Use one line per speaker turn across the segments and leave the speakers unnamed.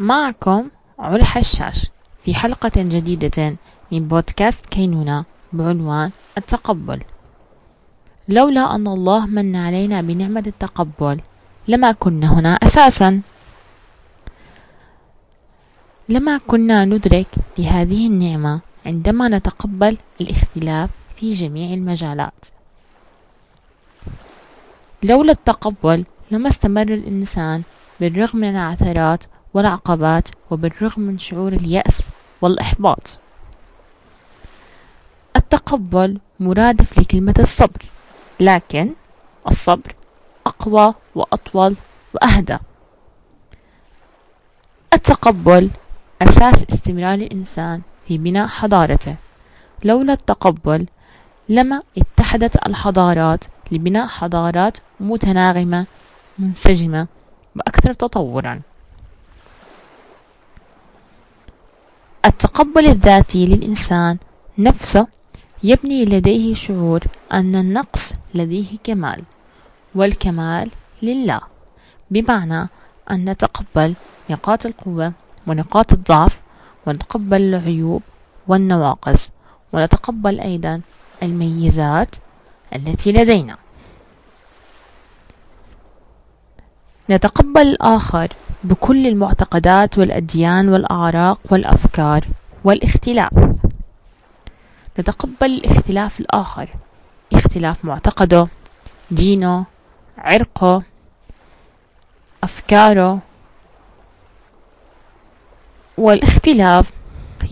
معكم علا حشاش في حلقة جديدة من بودكاست كينونة بعنوان التقبل. لولا أن الله من علينا بنعمة التقبل لما كنا هنا أساسا. لما كنا ندرك لهذه النعمة عندما نتقبل الاختلاف في جميع المجالات. لولا التقبل لما استمر الإنسان بالرغم من العثرات والعقبات وبالرغم من شعور اليأس والإحباط. التقبل مرادف لكلمة الصبر لكن الصبر أقوى وأطول وأهدى. التقبل أساس استمرار الإنسان في بناء حضارته. لولا التقبل لما اتحدت الحضارات لبناء حضارات متناغمة منسجمة وأكثر تطورا. التقبل الذاتي للإنسان نفسه يبني لديه شعور أن النقص لديه كمال والكمال لله. بمعنى أن نتقبل نقاط القوة ونقاط الضعف ونتقبل العيوب والنواقص ونتقبل أيضا الميزات التي لدينا. نتقبل الآخر بكل المعتقدات والأديان والأعراق والأفكار والاختلاف. نتقبل الاختلاف الآخر. اختلاف معتقده دينه عرقه أفكاره. والاختلاف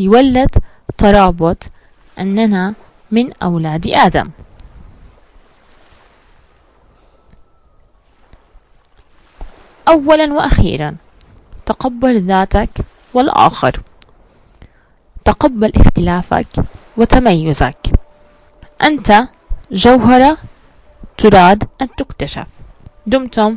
يولد ترابط أننا من أولاد آدم. أولا وأخيرا. تقبل ذاتك والآخر. تقبل اختلافك وتميزك. أنت جوهرة تراد أن تكتشف. دمتم